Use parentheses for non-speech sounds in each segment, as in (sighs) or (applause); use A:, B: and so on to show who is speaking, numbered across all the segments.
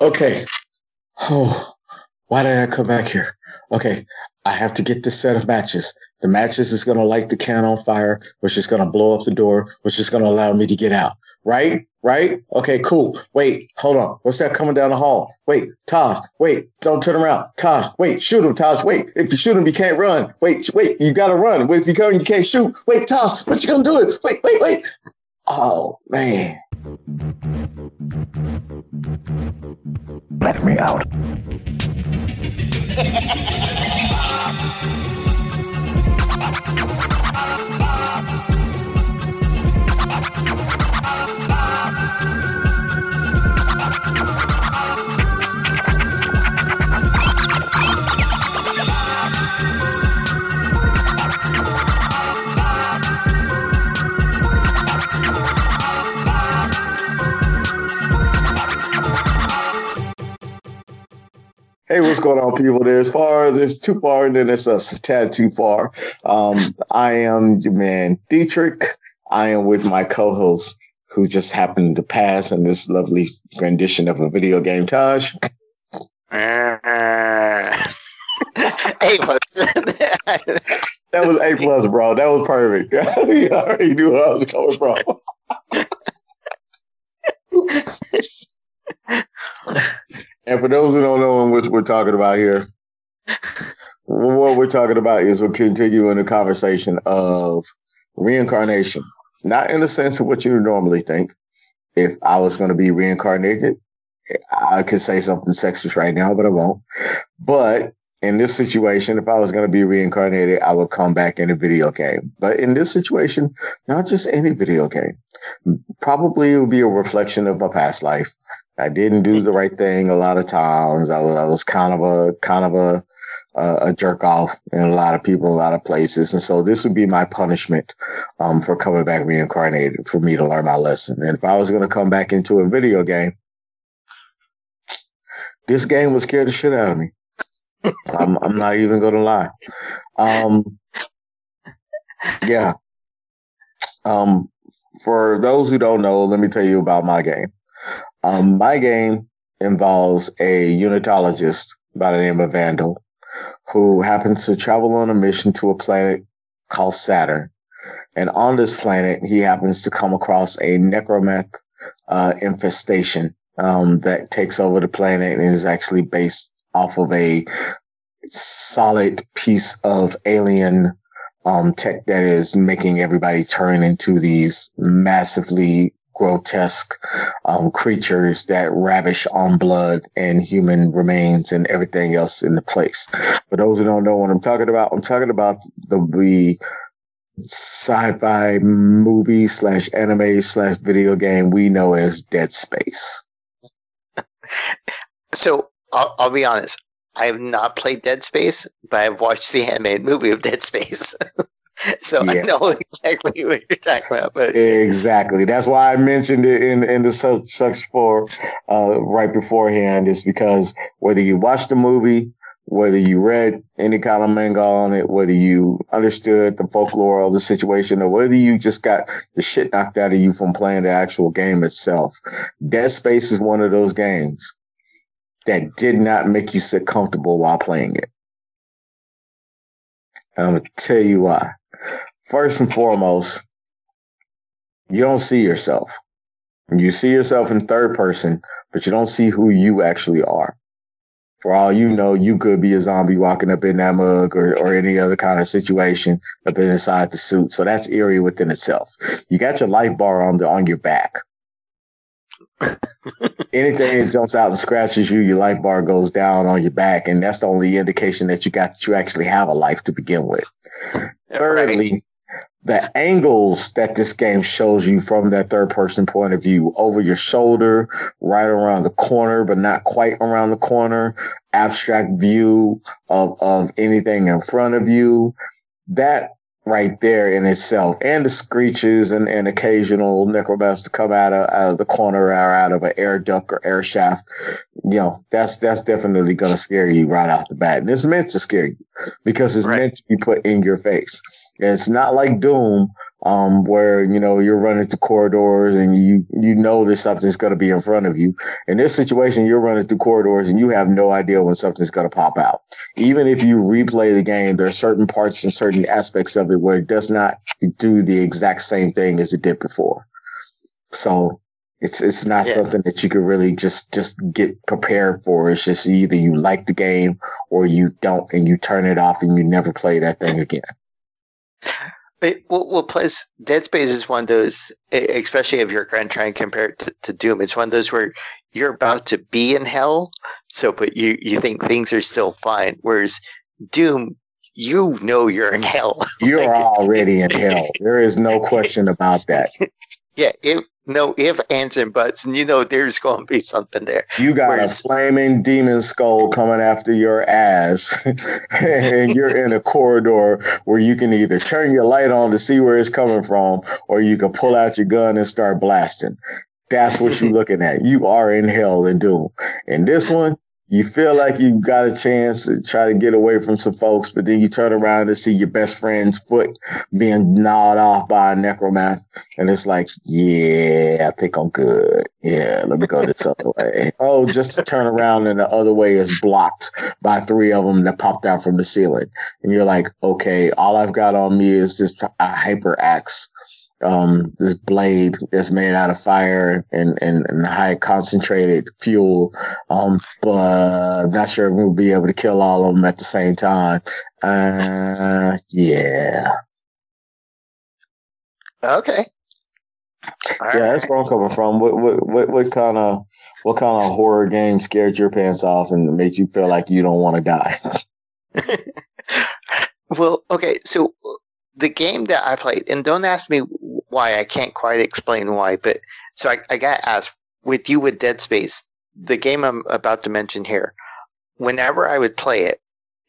A: Okay. Oh, why did I come back here? Okay, I have to get this set of matches. The matches is going to light the can on fire, which is going to blow up the door, which is going to allow me to get out. Right? Right? Okay, cool. Wait, hold on. What's that coming down the hall? Wait, Taj, wait, don't turn around. Taj, wait, shoot him, Taj, wait. If you shoot him, you can't run. Wait, wait, you gotta run. Wait, if you come, you can't shoot. Wait, Taj, what you gonna do it? Wait, wait, wait. Oh man.
B: Let me out. (laughs)
A: what's going on, people? There's far, there's too far, and then there's us a tad too far. Um, I am your man, Dietrich. I am with my co-host, who just happened to pass in this lovely rendition of a video game, Taj. (laughs)
C: hey,
A: That was A plus, bro. That was perfect. (laughs) you already knew where I was coming from. And for those who don't know what we're talking about here, what we're talking about is we're continuing the conversation of reincarnation. Not in the sense of what you normally think. If I was going to be reincarnated, I could say something sexist right now, but I won't. But in this situation, if I was going to be reincarnated, I would come back in a video game. But in this situation, not just any video game. Probably it would be a reflection of my past life. I didn't do the right thing a lot of times. I was, I was kind of a kind of a uh, a jerk off in a lot of people, a lot of places, and so this would be my punishment um, for coming back reincarnated for me to learn my lesson. And if I was going to come back into a video game, this game would scare the shit out of me. I'm, I'm not even going to lie. Um, yeah. Um, for those who don't know, let me tell you about my game. Um, my game involves a unitologist by the name of Vandal who happens to travel on a mission to a planet called Saturn. And on this planet, he happens to come across a necromorph uh, infestation um, that takes over the planet and is actually based off of a solid piece of alien um, tech that is making everybody turn into these massively grotesque um, creatures that ravish on blood and human remains and everything else in the place. For those who don't know what I'm talking about, I'm talking about the, the sci-fi movie slash anime slash video game we know as Dead Space.
C: so I'll, I'll be honest. I have not played Dead Space, but I've watched the handmade movie of Dead Space. (laughs) so yeah. I know exactly (laughs) what you're talking about. But
A: exactly, that's why I mentioned it in in the search for uh, right beforehand. Is because whether you watch the movie, whether you read any kind of manga on it, whether you understood the folklore of the situation, or whether you just got the shit knocked out of you from playing the actual game itself, Dead Space is one of those games that did not make you sit comfortable while playing it. I'm gonna tell you why. First and foremost, you don't see yourself. You see yourself in third person, but you don't see who you actually are. For all you know, you could be a zombie walking up in that mug or, or any other kind of situation up inside the suit. So that's eerie within itself. You got your life bar on the on your back. Anything that jumps out and scratches you, your life bar goes down on your back, and that's the only indication that you got that you actually have a life to begin with. Thirdly, the angles that this game shows you from that third person point of view over your shoulder, right around the corner, but not quite around the corner, abstract view of, of anything in front of you. That right there in itself, and the screeches and, and occasional necromants to come out of, out of the corner or out of an air duct or air shaft. You know, that's that's definitely going to scare you right off the bat, and it's meant to scare you because it's right. meant to be put in your face. It's not like Doom, um, where you know you're running through corridors and you you know that something's going to be in front of you. In this situation, you're running through corridors and you have no idea when something's going to pop out. Even if you replay the game, there are certain parts and certain aspects of it where it does not do the exact same thing as it did before. So it's it's not yeah. something that you can really just just get prepared for. It's just either you like the game or you don't, and you turn it off and you never play that thing again.
C: But, well, well, plus Dead Space is one of those, especially if you're going to try and compare it to, to, Doom. It's one of those where you're about to be in hell, so but you you think things are still fine. Whereas Doom, you know you're in hell. (laughs)
A: You're like, already in (laughs) hell. There is no question about that.
C: Yeah, if no if, ands, and buts, and you know there's going to be something there.
A: You got Whereas, a flaming demon skull coming after your ass, (laughs) and you're in a corridor where you can either turn your light on to see where it's coming from, or you can pull out your gun and start blasting. That's what you're (laughs) looking at. You are in hell and doom. In this one, you feel like you got a chance to try to get away from some folks, but then you turn around and see your best friend's foot being gnawed off by a necromancer. And it's like, yeah, I think I'm good. Yeah, let me go this other way. Oh, just to turn around and the other way is blocked by three of them that popped out from the ceiling. And you're like, okay, all I've got on me is this hyper axe um, this blade that's made out of fire and, and, and high concentrated fuel. Um, but I'm not sure we'll be able to kill all of them at the same time. Uh, yeah.
C: Okay.
A: All yeah, right. that's where I'm coming from. What what what what kind of what kind of horror game scared your pants off and made you feel like you don't want to die? (laughs) (laughs)
C: well, okay, so the game that I played, and don't ask me why, I can't quite explain why, but so I, I got asked with you with Dead Space, the game I'm about to mention here, whenever I would play it,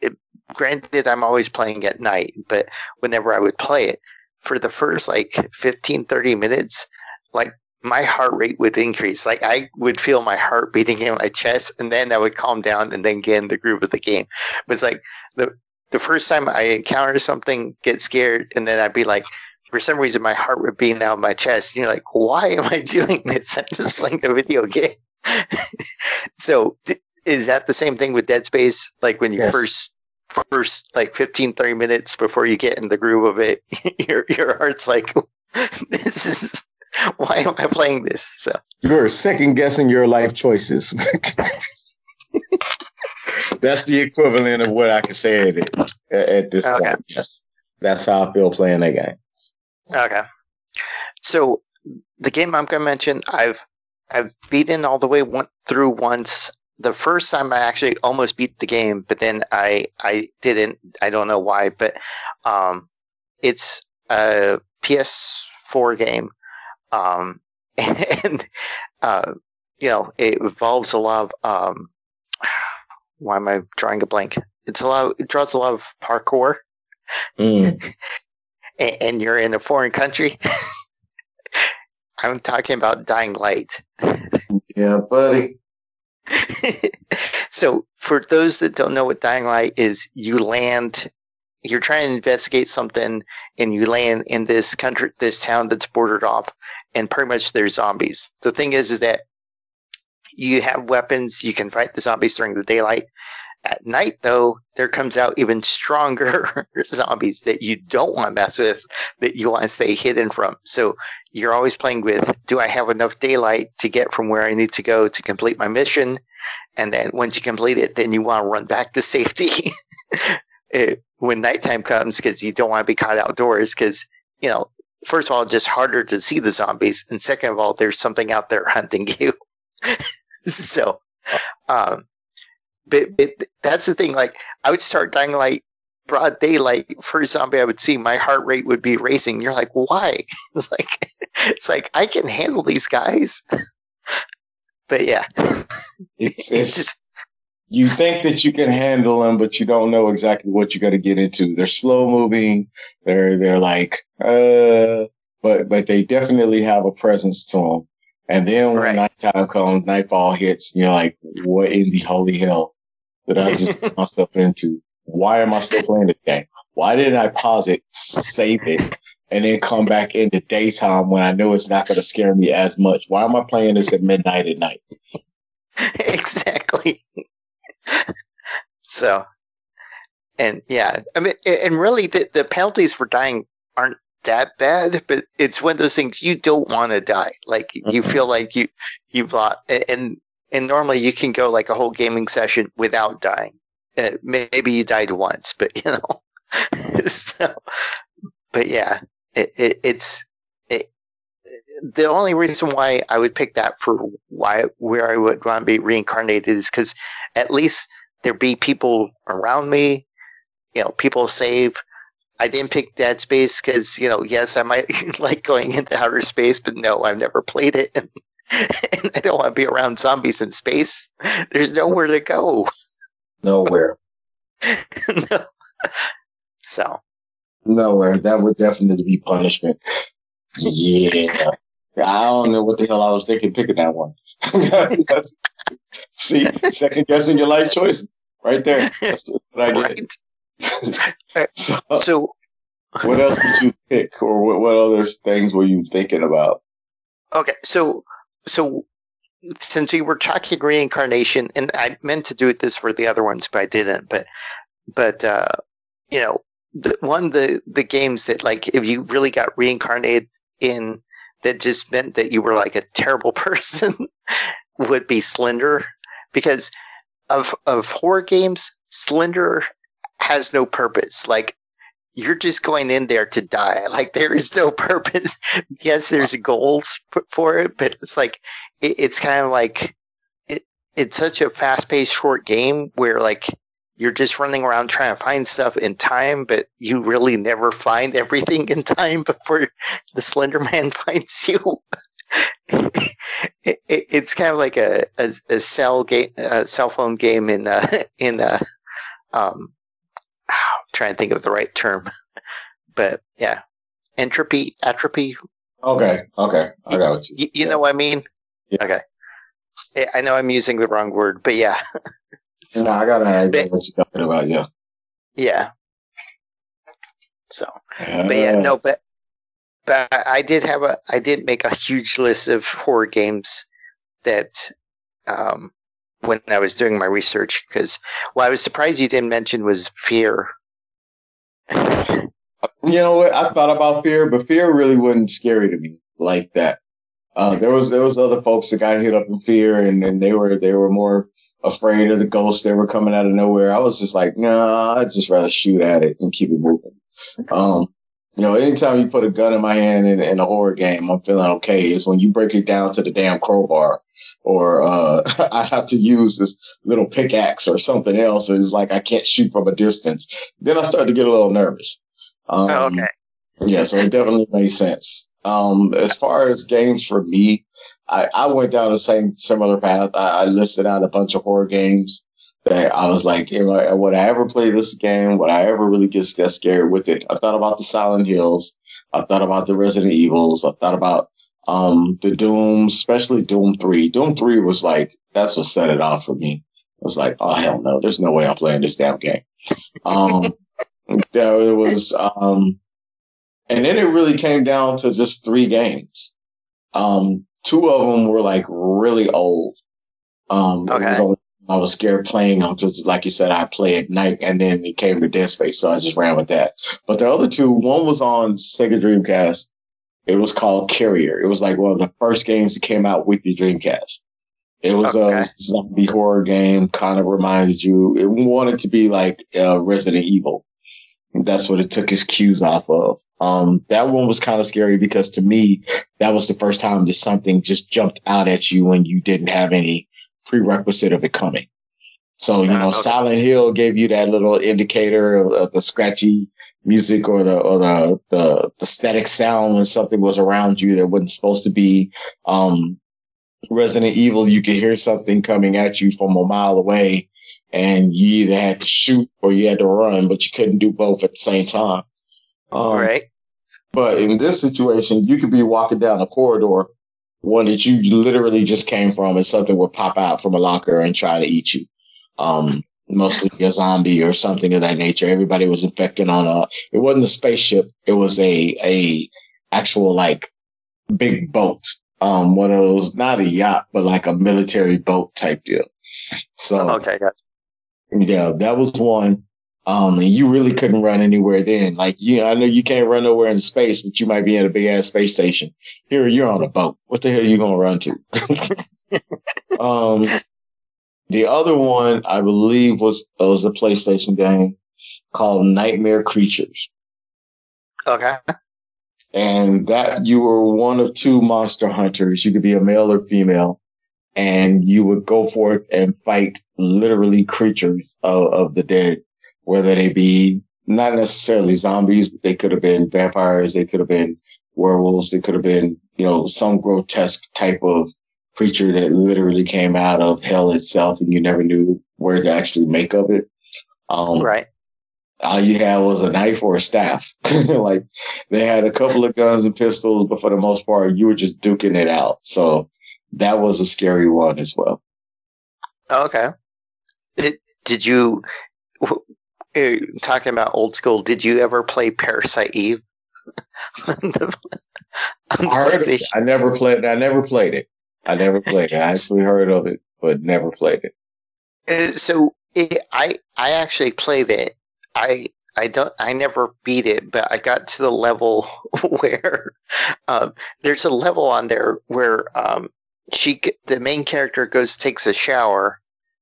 C: it granted I'm always playing at night, but whenever I would play it, for the first like 15, 30 minutes, like my heart rate would increase. Like I would feel my heart beating in my chest, and then I would calm down and then get in the groove of the game. But it's like the the first time I encounter something, get scared, and then I'd be like, for some reason, my heart would beat out my chest. And you're like, why am I doing this? I'm just (laughs) playing a video game. (laughs) so, is that the same thing with Dead Space? Like when you yes. first, first like 15, 30 minutes before you get in the groove of it, (laughs) your your heart's like, this is why am I playing this? So
A: you're second guessing your life choices. That's the equivalent of what I can say at, at this okay. point. Yes, that's how I feel playing that game.
C: Okay, so the game I'm going to mention, I've I've beaten all the way one, through once. The first time I actually almost beat the game, but then I I didn't. I don't know why, but um, it's a PS4 game, um, (laughs) and uh, you know it involves a lot of um, why am I drawing a blank? It's a lot. it draws a lot of parkour, mm. (laughs) and, and, you're in a foreign country. (laughs) I'm talking about Dying Light.
A: yeah, buddy. (laughs)
C: so, for those that don't know what Dying Light is, you land. You're trying to investigate something, and you land in this country, this town that's bordered off, and pretty much there's zombies. The thing is, is that you have weapons. You can fight the zombies during the daylight. At night, though, there comes out even stronger (laughs) zombies that you don't want to mess with, that you want to stay hidden from. So you're always playing with do I have enough daylight to get from where I need to go to complete my mission? And then once you complete it, then you want to run back to (laughs) safety it, when nighttime comes because you don't want to be caught outdoors because, you know, first of all, it's just harder to see the zombies. And second of all, there's something out there (laughs) hunting you. so, um, but, but, that's the thing. Like, I would start dying like broad daylight. First zombie I would see, my heart rate would be racing. You're like, why? (laughs) like, it's like I can handle these guys. (laughs) but yeah,
A: it's, (laughs) it's you think that you can handle them, but you don't know exactly what you're going to get into. They're slow moving. They're they're like, uh, but but they definitely have a presence to them. And then when right. nighttime comes, nightfall hits, you're like, what in the holy hell did I just (laughs) put myself into? Why am I still playing this game? Why didn't I pause it, save it, and then come back in the daytime when I know it's not going to scare me as much? Why am I playing this at midnight at night? (laughs)
C: exactly. so, and yeah, I mean, and really, the, the penalties for dying aren't that bad, but it's one of those things you don't want to die. Like you feel mm-hmm. like you you've lost, and and normally you can go like a whole gaming session without dying. Uh, maybe you died once, but you know. (laughs) so, but yeah, it, it, it's it, the only reason why I would pick that for why where I would want to be reincarnated is because at least there be people around me, you know, people save. I didn't pick Dead Space because you know, yes, I might (laughs) like going into outer space, but no, I've never played it, (laughs) (laughs) and I don't want to be around zombies in space. There's nowhere to go.
A: Nowhere. (laughs) no.
C: So.
A: Nowhere. That would definitely be punishment. Yeah. I don't know what the hell I was thinking picking that one. (laughs) See, second guessing your life choices right there. That's what I get. Right. so, so, what else did you pick, or what, what other things were you thinking about?
C: Okay, so so since we were talking reincarnation, and I meant to do this for the other ones, but I didn't. But but uh, you know, the, one the the games that like if you really got reincarnated in that just meant that you were like a terrible (laughs) person would be Slender because of of horror games, Slender has no purpose. Like you're just going in there to die. (laughs) Like there is no purpose. (laughs) yes, there's goals for it, but it's like it, it's kind of like it, it's such a fast paced short game where like you're just running around trying to find stuff in time, but you really never find everything in time (laughs) before the Slender Man finds you. it, it, it's kind of like a, a, a, cell game, a cell phone game in uh, in uh, um, I'm trying to think of the right term, (laughs) but yeah, entropy, atrophy.
A: Okay, okay, I got what you.
C: You, you know what I mean? Yeah. Okay, I know I'm using the wrong word, but yeah.
A: so, (laughs) no, I got an (laughs) idea what you're talking about. Yeah.
C: Yeah. So, but yeah, no, but but I did have a I did make a huge list of horror games that um when I was doing my research because what I was surprised you didn't mention was fear.
A: You know what? I thought about fear, but fear really wasn't scary to me like that. Uh, there was there was other folks that got hit up in fear, and, and they were they were more afraid of the ghosts that were coming out of nowhere. I was just like, nah, I'd just rather shoot at it and keep it moving. Um, you know, anytime you put a gun in my hand in, in a horror game, I'm feeling okay. Is when you break it down to the damn crowbar or uh, (laughs) I have to use this little pickaxe or something else. It's like I can't shoot from a distance. Then I start to get a little nervous. Um,
C: oh, okay.
A: Yeah, so it definitely makes sense. Um, as far as games for me, I, I went down the same similar path. I, I listed out a bunch of horror games that I was like, I, would I ever play this game? Would I ever really get scared with it? I thought about the Silent Hills. I thought about the Resident Evils. I thought about um, the Doom, especially Doom 3. Doom 3 was like, that's what set it off for me. I was like, oh, hell no, there's no way I'm playing this damn game. Um, (laughs) there was, um, and then it really came down to just three games. Um, two of them were like really old. Um,
C: okay.
A: I was scared playing them just like you said, I play at night and then it came to Dead Space. So I just ran with that. But the other two, one was on Sega Dreamcast it was called Carrier. It was like one of the first games that came out with the Dreamcast. It was okay. a zombie horror game, kind of reminded you, it wanted to be like uh, Resident Evil. That's what it took its cues off of. Um, that one was kind of scary because to me, that was the first time that something just jumped out at you when you didn't have any prerequisite of it coming. So, you know, okay. Silent Hill gave you that little indicator of, of the scratchy music or the or the, the the static sound when something was around you that wasn't supposed to be. Um, Resident Evil, you could hear something coming at you from a mile away, and you either had to shoot or you had to run, but you couldn't do both at the same time.
C: Um, right.
A: But in this situation, you could be walking down a corridor, one that you literally just came from, and something would pop out from a locker and try to eat you. Um, mostly a zombie or something of that nature. Everybody was infected on a. It wasn't a spaceship. It was a a actual like big boat. Um, one of those not a yacht, but like a military boat type deal. So
C: Okay, got
A: yeah, that was one. Um, and you really couldn't run anywhere then. Like you, I know you can't run nowhere in space, but you might be in a big ass space station. Here, you're on a boat. What the hell are you gonna run to? (laughs) um, the other one, I believe, was was a PlayStation game called Nightmare Creatures,
C: Okay.
A: and that you were one of two monster hunters. You could be a male or female, and you would go forth and fight literally creatures of, of the dead, whether they be not necessarily zombies, but they could have been vampires, they could have been werewolves, they could have been, you know, some grotesque type of creature that literally came out of hell itself and you never knew where to actually make of it. Um,
C: Right.
A: all you had was a knife or a staff. (laughs) like they had a couple of guns and pistols, but for the most part, you were just duking it out. So that was a scary one as well.
C: Okay. It, did you uh, talking about old school? Did you ever play Parasite Eve? on the, on
A: I, heard it. I never played. I never played it. I never played it. I actually heard of it, but never played it.
C: Uh, so it, I I actually played it. I I don't I never beat it, but I got to the level (laughs) where um, there's a level on there where um, she the main character goes takes a shower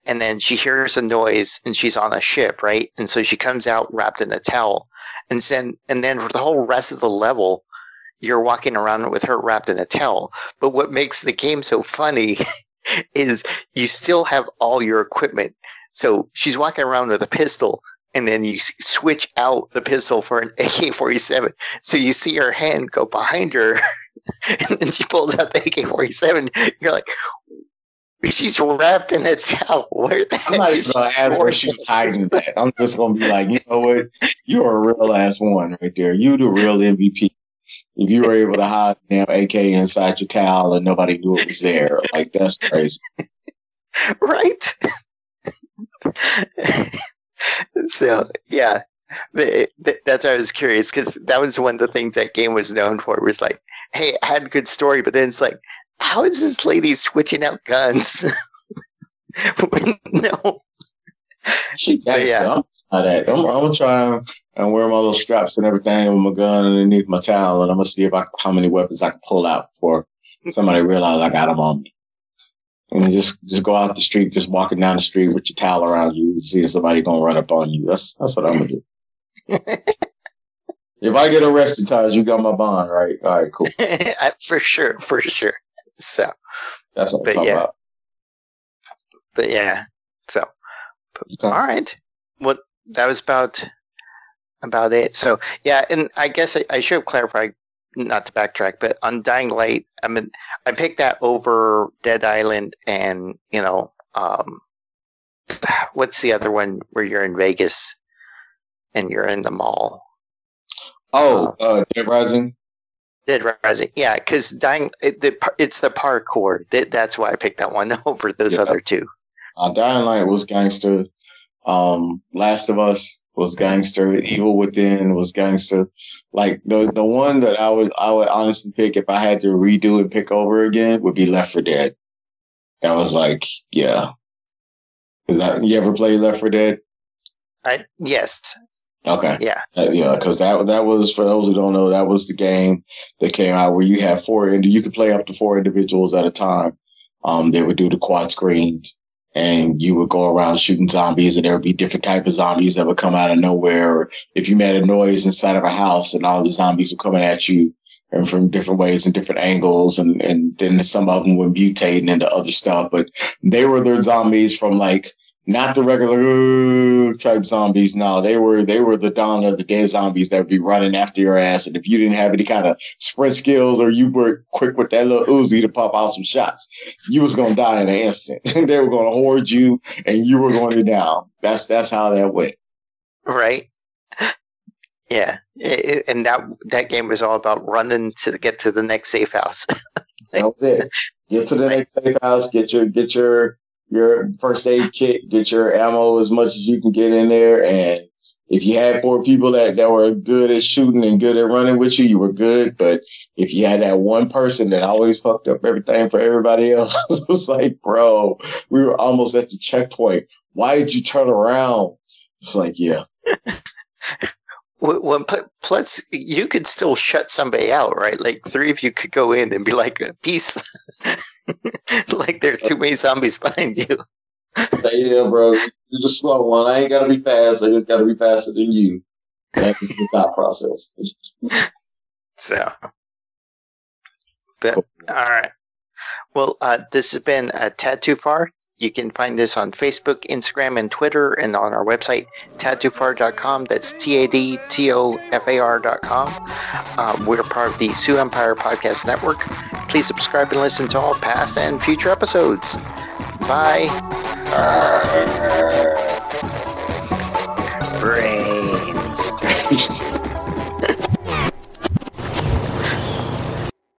C: and then she hears a noise and she's on a ship, right? And so she comes out wrapped in a towel, and then and then for the whole rest of the level. You're walking around with her wrapped in a towel. But what makes the game so funny (laughs) is you still have all your equipment. So she's walking around with a pistol, and then you switch out the pistol for an (laughs) AK 47. So you see her hand go behind her, (laughs) and then she pulls out the AK 47. You're like, she's wrapped in a towel. Where the
A: I'm not
C: is
A: even gonna
C: she
A: ask where she's hiding that. I'm just gonna be like, you know what? You're a real ass one right there. You the real MVP. If you were able to hide damn AK inside your towel and nobody knew it was there, like that's crazy. (laughs)
C: right? so yeah, Th- th- that's why I was curious because that was one of the things that game was known for. Was like, hey, it had a good story, but then it's like, how is this lady switching out guns? (laughs) no, (laughs)
A: She
C: yeah.
A: I'm, that. I'm, I'm gonna try and wear my little straps and everything with my gun underneath my towel, and I'm gonna see if I how many weapons I can pull out before somebody realize I got them on me. And just just go out the street, just walking down the street with your towel around you, and see if somebody gonna run up on you. That's that's what I'm gonna do. (laughs) if I get arrested, Taj, you got my bond, right? All right, cool. (laughs)
C: For sure, for sure. So,
A: That's what I'm
C: But
A: talking
C: yeah.
A: about.
C: but yeah, so
A: Okay.
C: all right. Well, that was about about it. So yeah, and I guess I, I should clarify, not to backtrack, but on Dying Light, I mean, I picked that over Dead Island, and you know, um, (sighs) what's the other one where you're in Vegas and you're in the mall?
A: Oh, uh, Dead Rising.
C: Dead Rising, yeah, because Dying, it, the, it's the parkour. That, that's why I picked that one (laughs) over those
A: Yeah.
C: other two.
A: Uh, Dying Light was gangster. Um, Last of Us was gangster. Evil Within was gangster. Like the the one that I would I would honestly pick if I had to redo and pick over again would be Left 4 Dead. That was like, yeah. Is that you ever play Left 4 Dead?
C: I yes,
A: Okay.
C: yeah,
A: Uh, yeah, because that that was for those who don't know, that was the game that came out where you had four and you could play up to four individuals at a time. Um, they would do the quad screens, and you would go around shooting zombies, and there would be different type of zombies that would come out of nowhere. Or if you made a noise inside of a house, and all the zombies were coming at you, and from different ways and different angles, and and then some of them would mutate into other stuff, but they were the zombies from like not the regular type zombies. No, they were they were the dawn of the dead zombies that would be running after your ass. And if you didn't have any kind of sprint skills or you were quick with that little Uzi to pop out some shots, you was gonna die in an instant. (laughs) they were gonna hoard you, and you were going to down. That's that's how that went.
C: right. (laughs) Yeah, It- it- and that that game was all about running to get to the next safe house. (laughs)
A: That was it. Get to the next safe house. Get your get your your first aid kit, get your ammo as much as you can get in there. And if you had four people that, that were good at shooting and good at running with you, you were good. But if you had that one person that always fucked up everything for everybody (laughs) else, it was like, bro, we were almost at the checkpoint. Why did you turn around? It's like, yeah. (laughs)
C: when, plus you could still shut somebody out, right? Like three of you could go in and be like, "Peace," (laughs) (laughs) like there are too many zombies behind you.
A: Stay there, bro. You're just slow one. I ain't gotta be fast. I just gotta be faster than you. That's the thought process. (laughs)
C: so, but all right. Well, uh, this has been a tad too far. You can find this on Facebook, Instagram, and Twitter, and on our website, tadtofar.com. That's T A D T O F A R.com. Um, we're part of the Sioux Empire Podcast Network. Please subscribe and listen to all past and future episodes. Bye. Brains. (laughs)